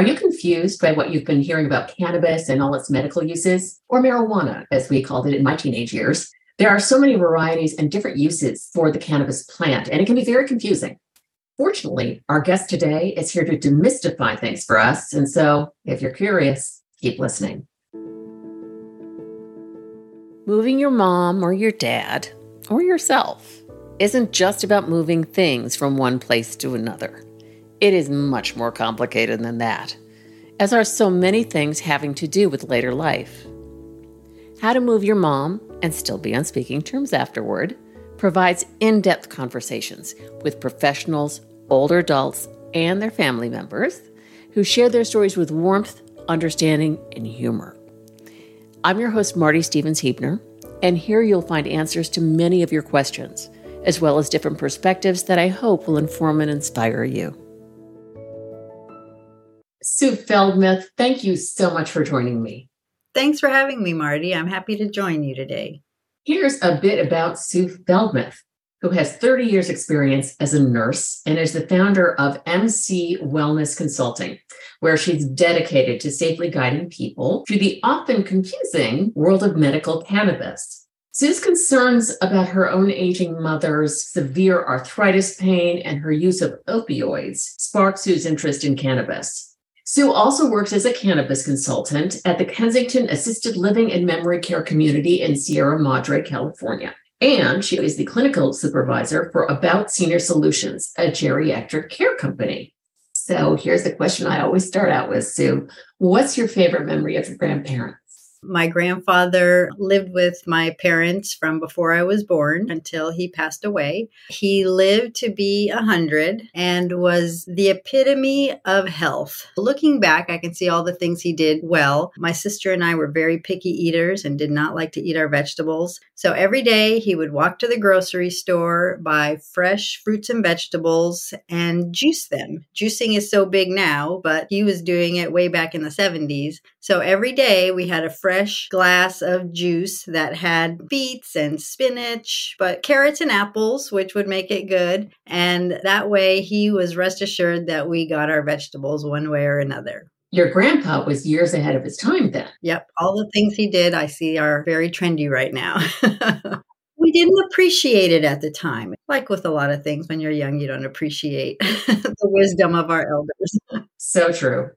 Are you confused by what you've been hearing about cannabis and all its medical uses, or marijuana, as we called it in my teenage years? There are so many varieties and different uses for the cannabis plant, and it can be very confusing. Fortunately, our guest today is here to demystify things for us. And so, if you're curious, keep listening. Moving your mom or your dad or yourself isn't just about moving things from one place to another. It is much more complicated than that, as are so many things having to do with later life. How to Move Your Mom and Still Be on Speaking Terms Afterward provides in depth conversations with professionals, older adults, and their family members who share their stories with warmth, understanding, and humor. I'm your host, Marty Stevens Heebner, and here you'll find answers to many of your questions, as well as different perspectives that I hope will inform and inspire you. Sue Feldmeth, thank you so much for joining me. Thanks for having me, Marty. I'm happy to join you today. Here's a bit about Sue Feldmeth, who has 30 years' experience as a nurse and is the founder of MC Wellness Consulting, where she's dedicated to safely guiding people through the often confusing world of medical cannabis. Sue's concerns about her own aging mother's severe arthritis pain and her use of opioids sparked Sue's interest in cannabis. Sue also works as a cannabis consultant at the Kensington Assisted Living and Memory Care Community in Sierra Madre, California. And she is the clinical supervisor for About Senior Solutions, a geriatric care company. So here's the question I always start out with, Sue. What's your favorite memory of your grandparents? My grandfather lived with my parents from before I was born until he passed away. He lived to be a 100 and was the epitome of health. Looking back, I can see all the things he did well. My sister and I were very picky eaters and did not like to eat our vegetables. So every day he would walk to the grocery store, buy fresh fruits and vegetables, and juice them. Juicing is so big now, but he was doing it way back in the 70s. So every day we had a fresh glass of juice that had beets and spinach, but carrots and apples, which would make it good. And that way he was rest assured that we got our vegetables one way or another. Your grandpa was years ahead of his time then. Yep. All the things he did, I see, are very trendy right now. we didn't appreciate it at the time. Like with a lot of things, when you're young, you don't appreciate the wisdom of our elders. So true.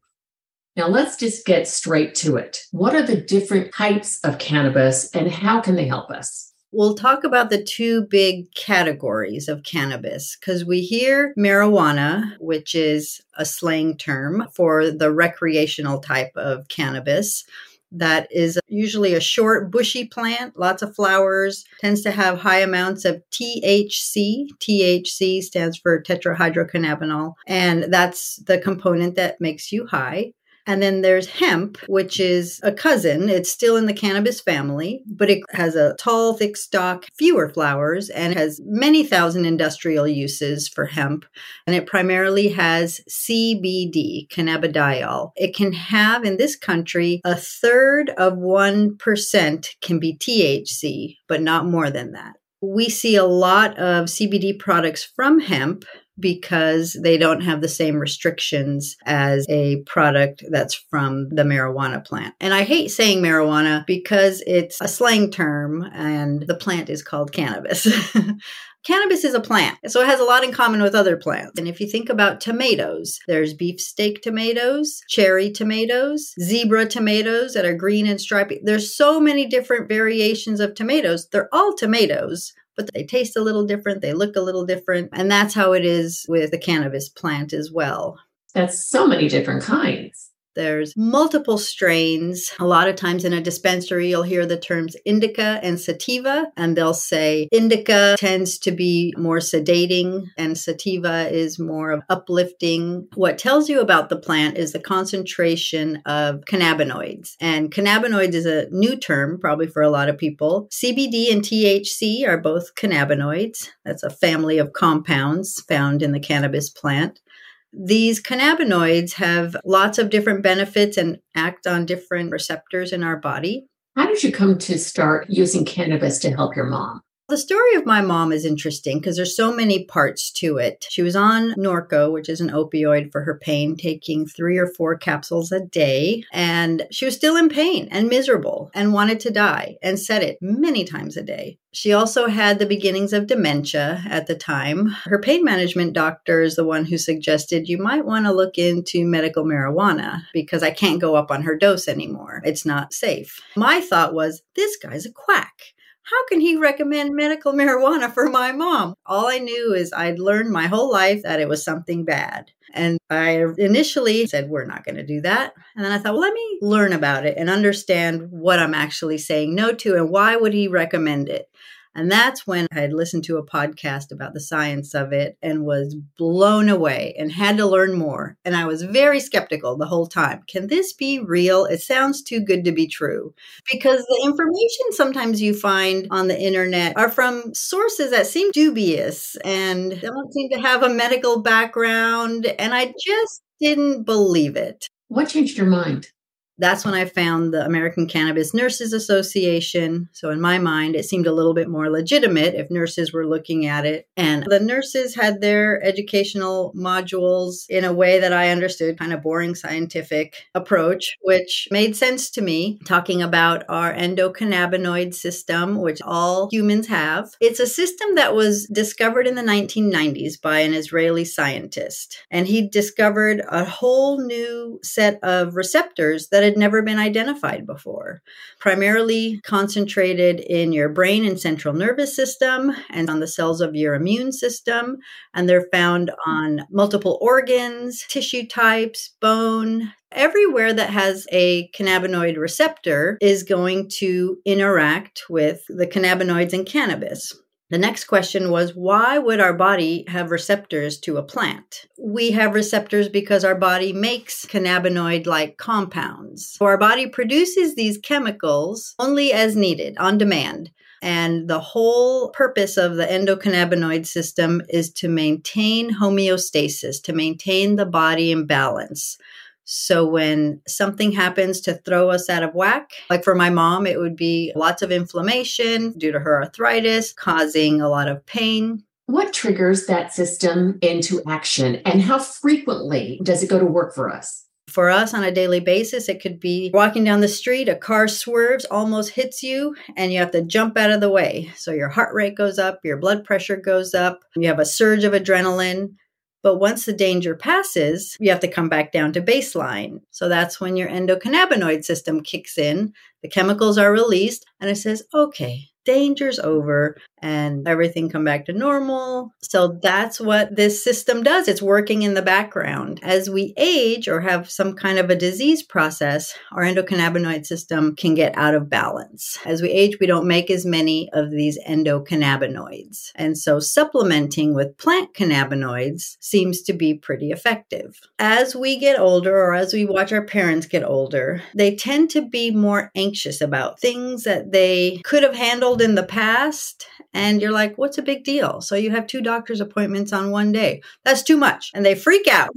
Now, let's just get straight to it. What are the different types of cannabis and how can they help us? We'll talk about the two big categories of cannabis because we hear marijuana, which is a slang term for the recreational type of cannabis that is usually a short, bushy plant, lots of flowers, tends to have high amounts of THC. THC stands for tetrahydrocannabinol, and that's the component that makes you high. And then there's hemp, which is a cousin. It's still in the cannabis family, but it has a tall, thick stalk, fewer flowers, and has many thousand industrial uses for hemp. And it primarily has CBD, cannabidiol. It can have in this country a third of 1% can be THC, but not more than that. We see a lot of CBD products from hemp because they don't have the same restrictions as a product that's from the marijuana plant. And I hate saying marijuana because it's a slang term and the plant is called cannabis. Cannabis is a plant, so it has a lot in common with other plants. And if you think about tomatoes, there's beefsteak tomatoes, cherry tomatoes, zebra tomatoes that are green and stripy. There's so many different variations of tomatoes. They're all tomatoes, but they taste a little different, they look a little different. And that's how it is with the cannabis plant as well. That's so many different kinds. There's multiple strains. A lot of times in a dispensary, you'll hear the terms indica and sativa, and they'll say indica tends to be more sedating and sativa is more of uplifting. What tells you about the plant is the concentration of cannabinoids. And cannabinoids is a new term, probably for a lot of people. CBD and THC are both cannabinoids. That's a family of compounds found in the cannabis plant. These cannabinoids have lots of different benefits and act on different receptors in our body. How did you come to start using cannabis to help your mom? The story of my mom is interesting because there's so many parts to it. She was on Norco, which is an opioid for her pain, taking three or four capsules a day. And she was still in pain and miserable and wanted to die and said it many times a day. She also had the beginnings of dementia at the time. Her pain management doctor is the one who suggested you might want to look into medical marijuana because I can't go up on her dose anymore. It's not safe. My thought was, this guy's a quack how can he recommend medical marijuana for my mom? All I knew is I'd learned my whole life that it was something bad. And I initially said, We're not going to do that. And then I thought, well, let me learn about it and understand what I'm actually saying no to and why would he recommend it. And that's when I had listened to a podcast about the science of it and was blown away and had to learn more. And I was very skeptical the whole time. Can this be real? It sounds too good to be true. Because the information sometimes you find on the internet are from sources that seem dubious and don't seem to have a medical background. And I just didn't believe it. What changed your mind? That's when I found the American Cannabis Nurses Association. So, in my mind, it seemed a little bit more legitimate if nurses were looking at it. And the nurses had their educational modules in a way that I understood, kind of boring scientific approach, which made sense to me, talking about our endocannabinoid system, which all humans have. It's a system that was discovered in the 1990s by an Israeli scientist. And he discovered a whole new set of receptors that had never been identified before, primarily concentrated in your brain and central nervous system and on the cells of your immune system. And they're found on multiple organs, tissue types, bone, everywhere that has a cannabinoid receptor is going to interact with the cannabinoids in cannabis. The next question was why would our body have receptors to a plant? We have receptors because our body makes cannabinoid like compounds. So our body produces these chemicals only as needed, on demand. And the whole purpose of the endocannabinoid system is to maintain homeostasis, to maintain the body in balance. So when something happens to throw us out of whack, like for my mom, it would be lots of inflammation due to her arthritis, causing a lot of pain. What triggers that system into action and how frequently does it go to work for us? For us on a daily basis, it could be walking down the street, a car swerves, almost hits you, and you have to jump out of the way. So your heart rate goes up, your blood pressure goes up, you have a surge of adrenaline. But once the danger passes, you have to come back down to baseline. So that's when your endocannabinoid system kicks in, the chemicals are released, and it says, okay, danger's over and everything come back to normal. So that's what this system does. It's working in the background. As we age or have some kind of a disease process, our endocannabinoid system can get out of balance. As we age, we don't make as many of these endocannabinoids. And so supplementing with plant cannabinoids seems to be pretty effective. As we get older or as we watch our parents get older, they tend to be more anxious about things that they could have handled in the past and you're like, what's a big deal? So you have two doctor's appointments on one day. That's too much. And they freak out.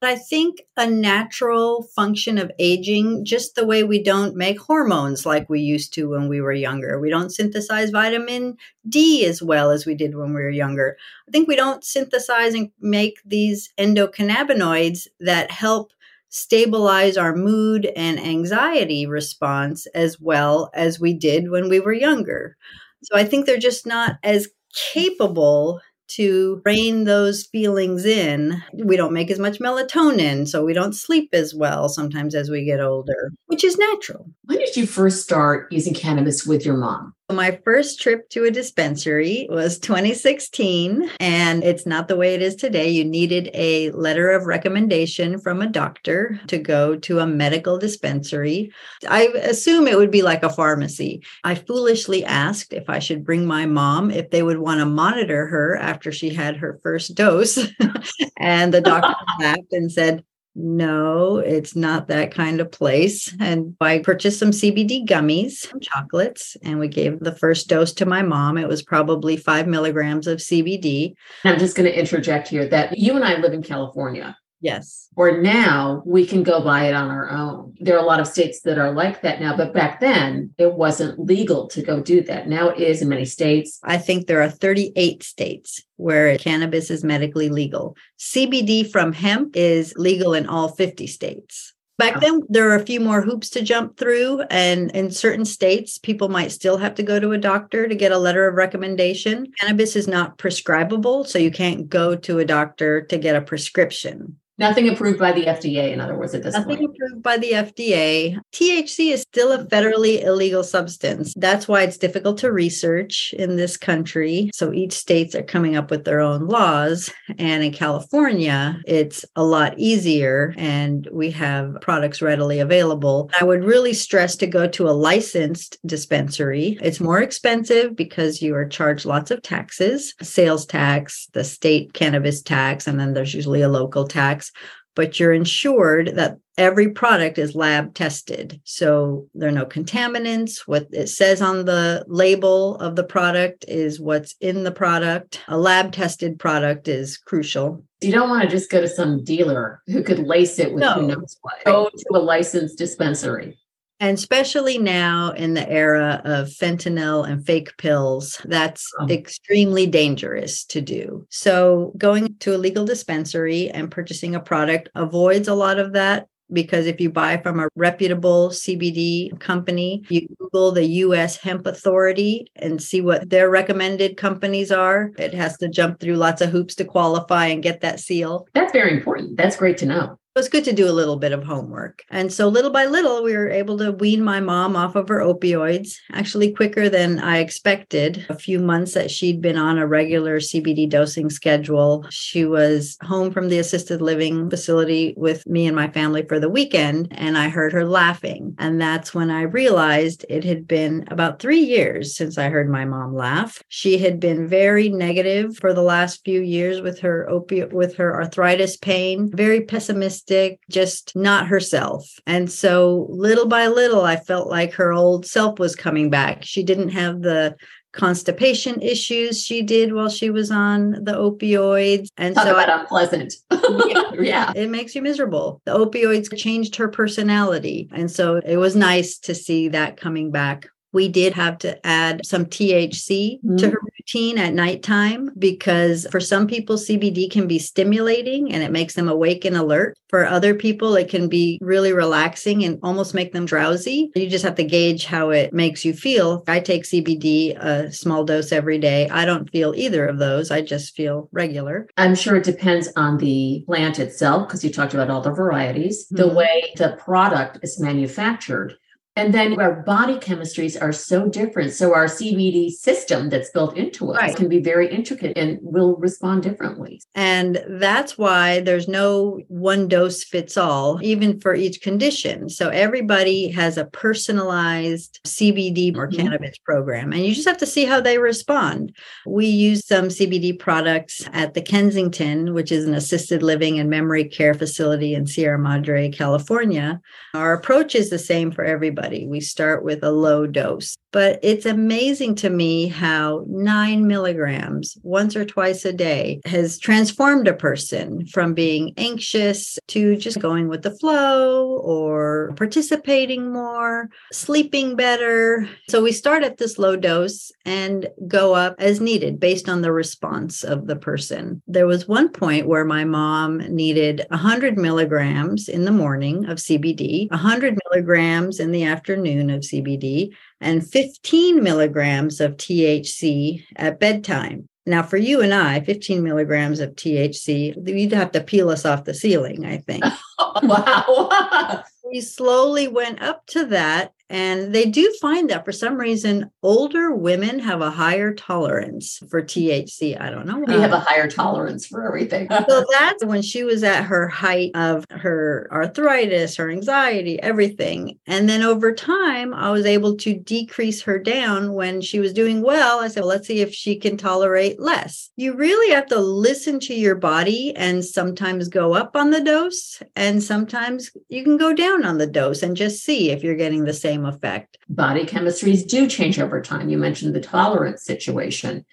But I think a natural function of aging, just the way we don't make hormones like we used to when we were younger. We don't synthesize vitamin D as well as we did when we were younger. I think we don't synthesize and make these endocannabinoids that help stabilize our mood and anxiety response as well as we did when we were younger. So I think they're just not as capable to rein those feelings in. We don't make as much melatonin, so we don't sleep as well sometimes as we get older, which is natural. When did you first start using cannabis with your mom? My first trip to a dispensary was 2016, and it's not the way it is today. You needed a letter of recommendation from a doctor to go to a medical dispensary. I assume it would be like a pharmacy. I foolishly asked if I should bring my mom, if they would want to monitor her after she had her first dose. and the doctor laughed and said, no, it's not that kind of place. And I purchased some CBD gummies, some chocolates, and we gave the first dose to my mom. It was probably five milligrams of CBD. I'm just going to interject here that you and I live in California. Yes. Or now we can go buy it on our own. There are a lot of states that are like that now, but back then it wasn't legal to go do that. Now it is in many states. I think there are 38 states where cannabis is medically legal. CBD from hemp is legal in all 50 states. Back then, there are a few more hoops to jump through. And in certain states, people might still have to go to a doctor to get a letter of recommendation. Cannabis is not prescribable, so you can't go to a doctor to get a prescription. Nothing approved by the FDA, in other words, at this point. Nothing point. approved by the FDA. THC is still a federally illegal substance. That's why it's difficult to research in this country. So each states are coming up with their own laws. And in California, it's a lot easier and we have products readily available. I would really stress to go to a licensed dispensary. It's more expensive because you are charged lots of taxes, sales tax, the state cannabis tax, and then there's usually a local tax but you're insured that every product is lab tested. So there are no contaminants. What it says on the label of the product is what's in the product. A lab tested product is crucial. You don't want to just go to some dealer who could lace it with who knows what. Go to a licensed dispensary. And especially now in the era of fentanyl and fake pills, that's Oh. extremely dangerous to do. So, going to a legal dispensary and purchasing a product avoids a lot of that. Because if you buy from a reputable CBD company, you Google the US Hemp Authority and see what their recommended companies are. It has to jump through lots of hoops to qualify and get that seal That's very important. That's great to know. It was good to do a little bit of homework. And so little by little, we were able to wean my mom off of her opioids, actually quicker than I expected. A few months that she'd been on a regular CBD dosing schedule. She was home from the assisted living facility with me and my family for the weekend, and I heard her laughing. And that's when I realized it had been about three years since I heard my mom laugh. She had been very negative for the last few years with her opiate, with her arthritis pain, very pessimistic, just not herself. And so little by little, I felt like her old self was coming back. She didn't have the constipation issues she did while she was on the opioids. And Talk so I- about unpleasant. yeah. it makes you miserable. The opioids changed her personality. And so it was nice to see that coming back. We did have to add some THC to Mhm. her routine at nighttime because for some people, CBD can be stimulating and it makes them awake and alert. For other people, it can be really relaxing and almost make them drowsy. You just have to gauge how it makes you feel. I take CBD a small dose every day. I don't feel either of those. I just feel regular. I'm sure it depends on the plant itself, because you talked about all the varieties, the Mhm. way the product is manufactured. And then our body chemistries are so different. So our CBD system that's built into us Right. can be very intricate and will respond differently. And that's why there's no one dose fits all, even for each condition. So everybody has a personalized CBD or Mhm. cannabis program, and you just have to see how they respond. We use some CBD products at the Kensington, which is an assisted living and memory care facility in Sierra Madre, California. Our approach is the same for everybody. We start with a low dose, but it's amazing to me how nine milligrams once or twice a day has transformed a person from being anxious to just going with the flow or participating more, sleeping better. So we start at this low dose and go up as needed based on the response of the person. There was one point where my mom needed 100 milligrams in the morning of CBD, 100 milligrams in the afternoon of CBD, and 15 milligrams of THC at bedtime. Now, for you and I, 15 milligrams of THC, you'd have to peel us off the ceiling, I think. wow. we slowly went up to that. And they do find that for some reason, older women have a higher tolerance for THC. I don't know why. we have a higher tolerance for everything. so that's when she was at her height of her arthritis, her anxiety, everything. And then over time, I was able to decrease her down when she was doing well. I said, well, let's see if she can tolerate less. You really have to listen to your body and sometimes go up on the dose, and sometimes you can go down on the dose and just see if you're getting the same effect. body chemistries do change over time. You mentioned the tolerance situation.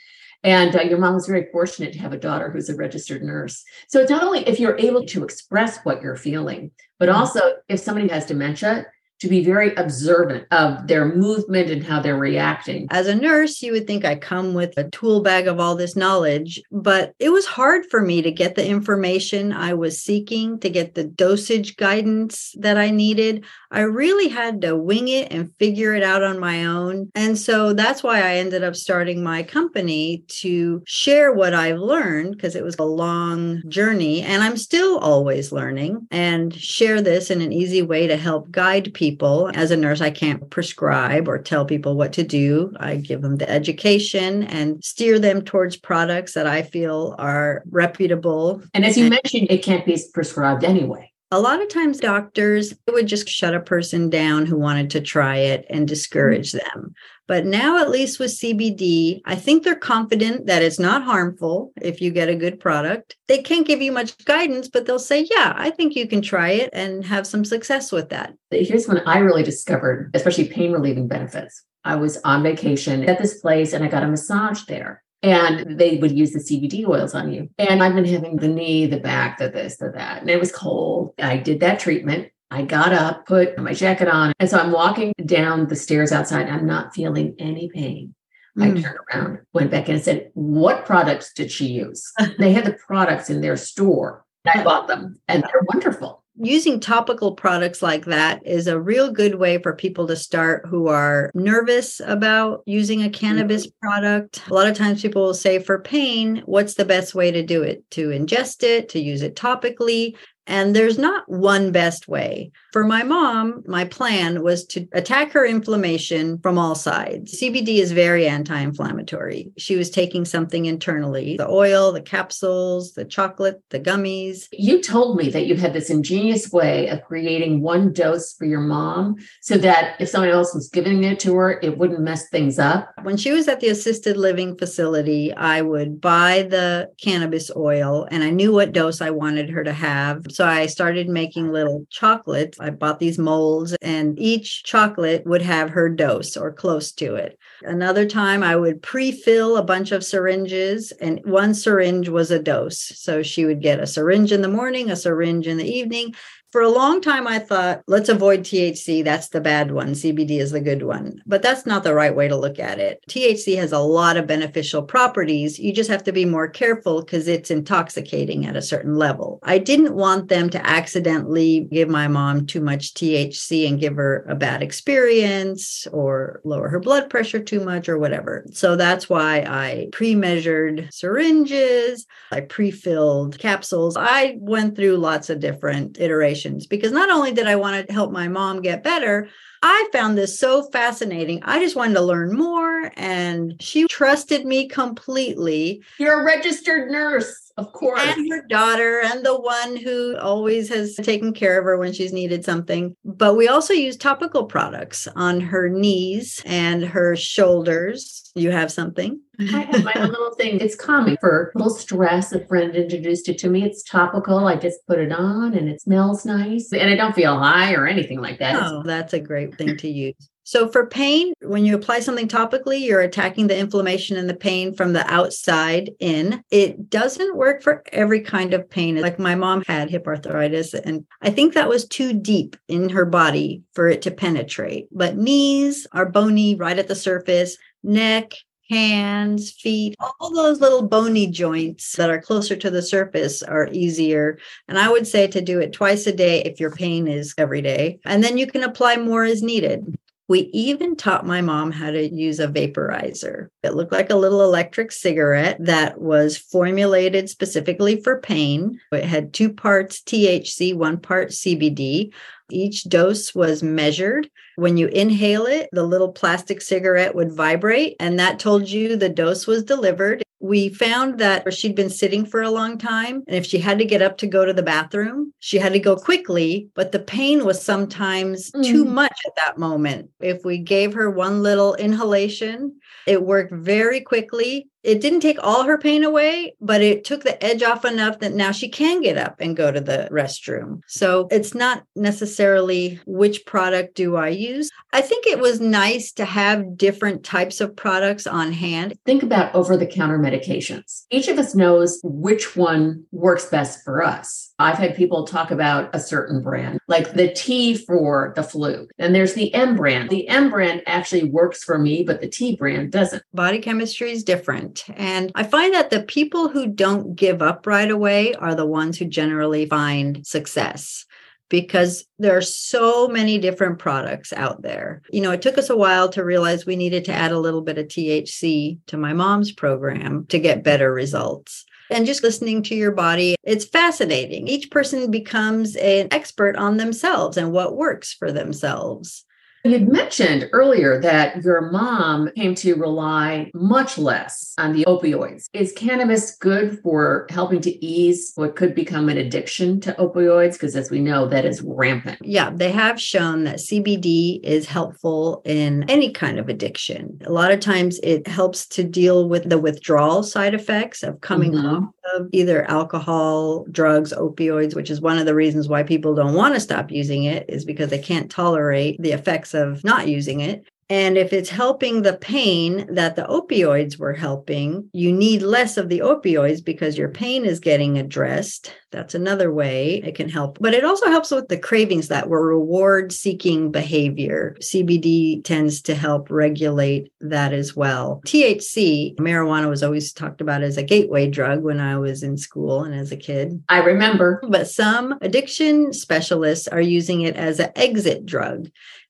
And uh, your mom was very fortunate to have a daughter who's a registered nurse. So it's not only if you're able to express what you're feeling, but mm-hmm. also if somebody has dementia, to be very observant of their movement and how they're reacting. As a nurse, you would think I come with a tool bag of all this knowledge, but it was hard for me to get the information I was seeking, to get the dosage guidance that I needed. I really had to wing it and figure it out on my own. And so that's why I ended up starting my company to share what I've learned because it was a long journey and I'm still always learning and share this in an easy way to help guide people people. As a nurse, I can't prescribe or tell people what to do. I give them the education and steer them towards products that I feel are reputable. And as you and- mentioned, it can't be prescribed anyway. A lot of times, doctors would just shut a person down who wanted to try it and discourage mm-hmm. them. But now, at least with CBD, I think they're confident that it's not harmful if you get a good product. They can't give you much guidance, but they'll say, Yeah, I think you can try it and have some success with that. Here's when I really discovered, especially pain relieving benefits. I was on vacation at this place and I got a massage there and they would use the CBD oils on you. And I've been having the knee, the back, the this, the that. And it was cold. I did that treatment. I got up, put my jacket on. And so I'm walking down the stairs outside. I'm not feeling any pain. Mm. I turned around, went back in and said, What products did she use? they had the products in their store. I bought them and they're wonderful. Using topical products like that is a real good way for people to start who are nervous about using a cannabis mm-hmm. product. A lot of times people will say for pain, what's the best way to do it? To ingest it, to use it topically. And there's not one best way. For my mom, my plan was to attack her inflammation from all sides. CBD is very anti inflammatory. She was taking something internally the oil, the capsules, the chocolate, the gummies. You told me that you had this ingenious way of creating one dose for your mom so that if someone else was giving it to her, it wouldn't mess things up. When she was at the assisted living facility, I would buy the cannabis oil and I knew what dose I wanted her to have. So I started making little chocolates. I bought these molds, and each chocolate would have her dose or close to it. Another time, I would pre fill a bunch of syringes, and one syringe was a dose. So she would get a syringe in the morning, a syringe in the evening, for a long time, I thought, let's avoid THC. That's the bad one. CBD is the good one. But that's not the right way to look at it. THC has a lot of beneficial properties. You just have to be more careful because it's intoxicating at a certain level. I didn't want them to accidentally give my mom too much THC and give her a bad experience or lower her blood pressure too much or whatever. So that's why I pre measured syringes, I pre filled capsules. I went through lots of different iterations because not only did I want to help my mom get better, I found this so fascinating. I just wanted to learn more, and she trusted me completely. You're a registered nurse, of course. And her daughter, and the one who always has taken care of her when she's needed something. But we also use topical products on her knees and her shoulders. You have something? I have my little thing. It's calming for a little stress. A friend introduced it to me. It's topical. I just put it on and it smells nice. And I don't feel high or anything like that. Oh, that's a great thing to use. So for pain, when you apply something topically, you're attacking the inflammation and the pain from the outside in. It doesn't work for every kind of pain. Like my mom had hip arthritis, and I think that was too deep in her body for it to penetrate. But knees are bony right at the surface, neck, hands, feet, all those little bony joints that are closer to the surface are easier. And I would say to do it twice a day if your pain is every day. And then you can apply more as needed. We even taught my mom how to use a vaporizer. It looked like a little electric cigarette that was formulated specifically for pain. It had two parts THC, one part CBD. Each dose was measured. When you inhale it, the little plastic cigarette would vibrate, and that told you the dose was delivered. We found that she'd been sitting for a long time, and if she had to get up to go to the bathroom, she had to go quickly, but the pain was sometimes mm. too much at that moment. If we gave her one little inhalation, it worked very quickly it didn't take all her pain away, but it took the edge off enough that now she can get up and go to the restroom. So it's not necessarily which product do I use. I think it was nice to have different types of products on hand. Think about over the counter medications. Each of us knows which one works best for us. I've had people talk about a certain brand, like the T for the flu. And there's the M brand. The M brand actually works for me, but the T brand doesn't. Body chemistry is different. And I find that the people who don't give up right away are the ones who generally find success because there are so many different products out there. You know, it took us a while to realize we needed to add a little bit of THC to my mom's program to get better results and just listening to your body. It's fascinating. Each person becomes an expert on themselves and what works for themselves. You'd mentioned earlier that your mom came to rely much less on the opioids. Is cannabis good for helping to ease what could become an addiction to opioids? Because as we know, that is rampant. Yeah, they have shown that CBD is helpful in any kind of addiction. A lot of times it helps to deal with the withdrawal side effects of coming mm-hmm. off of either alcohol, drugs, opioids, which is one of the reasons why people don't want to stop using it, is because they can't tolerate the effects of not using it. And if it's helping the pain that the opioids were helping, you need less of the opioids because your pain is getting addressed. That's another way it can help. But it also helps with the cravings that were reward seeking behavior. CBD tends to help regulate that as well. THC, marijuana was always talked about as a gateway drug when I was in school and as a kid. I remember. But some addiction specialists are using it as an exit drug.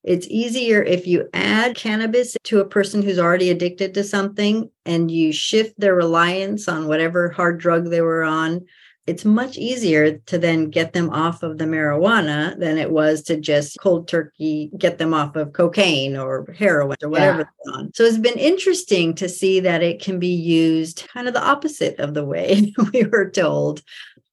It's easier if you add cannabis to a person who's already addicted to something and you shift their reliance on whatever hard drug they were on. It's much easier to then get them off of the marijuana than it was to just cold turkey get them off of cocaine or heroin or whatever yeah. they're on. So it's been interesting to see that it can be used kind of the opposite of the way we were told.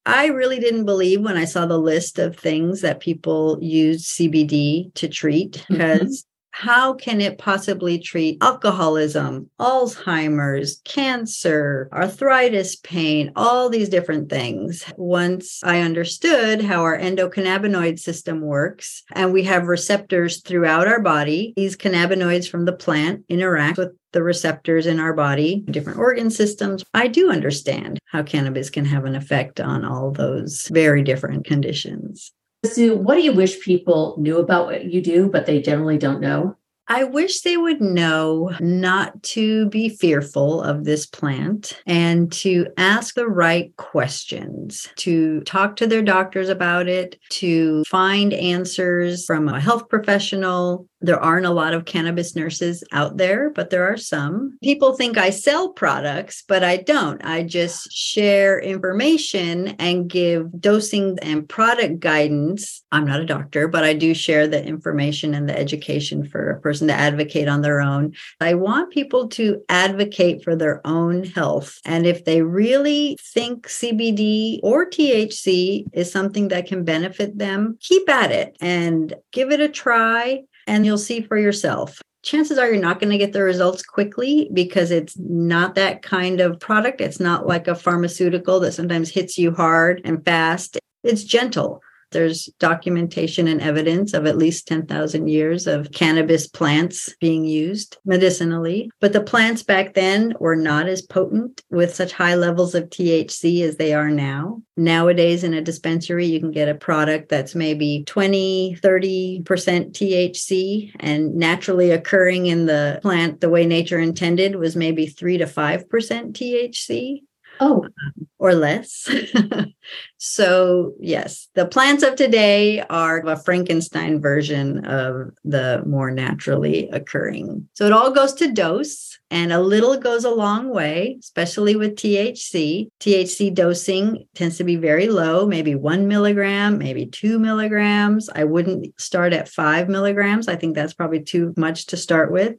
I really didn't believe when I saw the list of things that people use CBD to treat because mm-hmm. how can it possibly treat alcoholism, Alzheimer's, cancer, arthritis pain, all these different things? Once I understood how our endocannabinoid system works and we have receptors throughout our body, these cannabinoids from the plant interact with the receptors in our body, different organ systems. I do understand how cannabis can have an effect on all those very different conditions. Sue, what do you wish people knew about what you do, but they generally don't know? I wish they would know not to be fearful of this plant and to ask the right questions, to talk to their doctors about it, to find answers from a health professional, there aren't a lot of cannabis nurses out there, but there are some. People think I sell products, but I don't. I just share information and give dosing and product guidance. I'm not a doctor, but I do share the information and the education for a person to advocate on their own. I want people to advocate for their own health. And if they really think CBD or THC is something that can benefit them, keep at it and give it a try and you'll see for yourself. Chances are you're not going to get the results quickly because it's not that kind of product. It's not like a pharmaceutical that sometimes hits you hard and fast. It's gentle. There's documentation and evidence of at least 10,000 years of cannabis plants being used medicinally. But the plants back then were not as potent with such high levels of THC as they are now. Nowadays, in a dispensary, you can get a product that's maybe 20, 30% THC and naturally occurring in the plant the way nature intended was maybe 3 to 5% THC. Oh, or less. so, yes, the plants of today are a Frankenstein version of the more naturally occurring. So, it all goes to dose, and a little goes a long way, especially with THC. THC dosing tends to be very low, maybe one milligram, maybe two milligrams. I wouldn't start at five milligrams. I think that's probably too much to start with.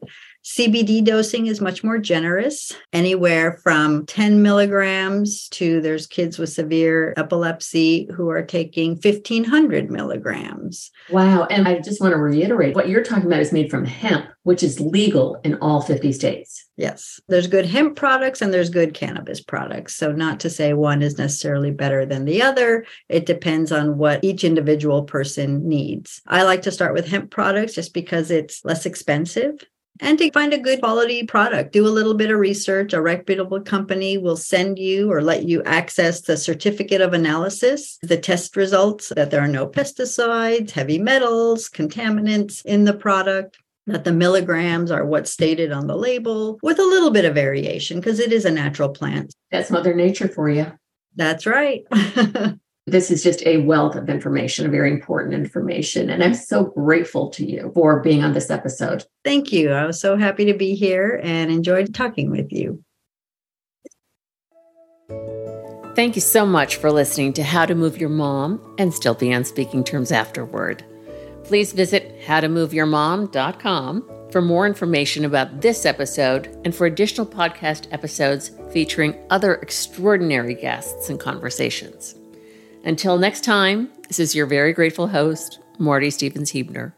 CBD dosing is much more generous, anywhere from 10 milligrams to there's kids with severe epilepsy who are taking 1500 milligrams. Wow. And I just want to reiterate what you're talking about is made from hemp, which is legal in all 50 states. Yes. There's good hemp products and there's good cannabis products. So, not to say one is necessarily better than the other. It depends on what each individual person needs. I like to start with hemp products just because it's less expensive and to find a good quality product. Do a little bit of research. A reputable company will send you or let you access the certificate of analysis, the test results that there are no pesticides, heavy metals, contaminants in the product. That the milligrams are what's stated on the label with a little bit of variation because it is a natural plant. That's Mother Nature for you. That's right. this is just a wealth of information, a very important information. And I'm so grateful to you for being on this episode. Thank you. I was so happy to be here and enjoyed talking with you. Thank you so much for listening to How to Move Your Mom and Still Be on Speaking Terms Afterward. Please visit howtomoveyourmom.com for more information about this episode and for additional podcast episodes featuring other extraordinary guests and conversations. Until next time, this is your very grateful host, Marty Stevens Heebner.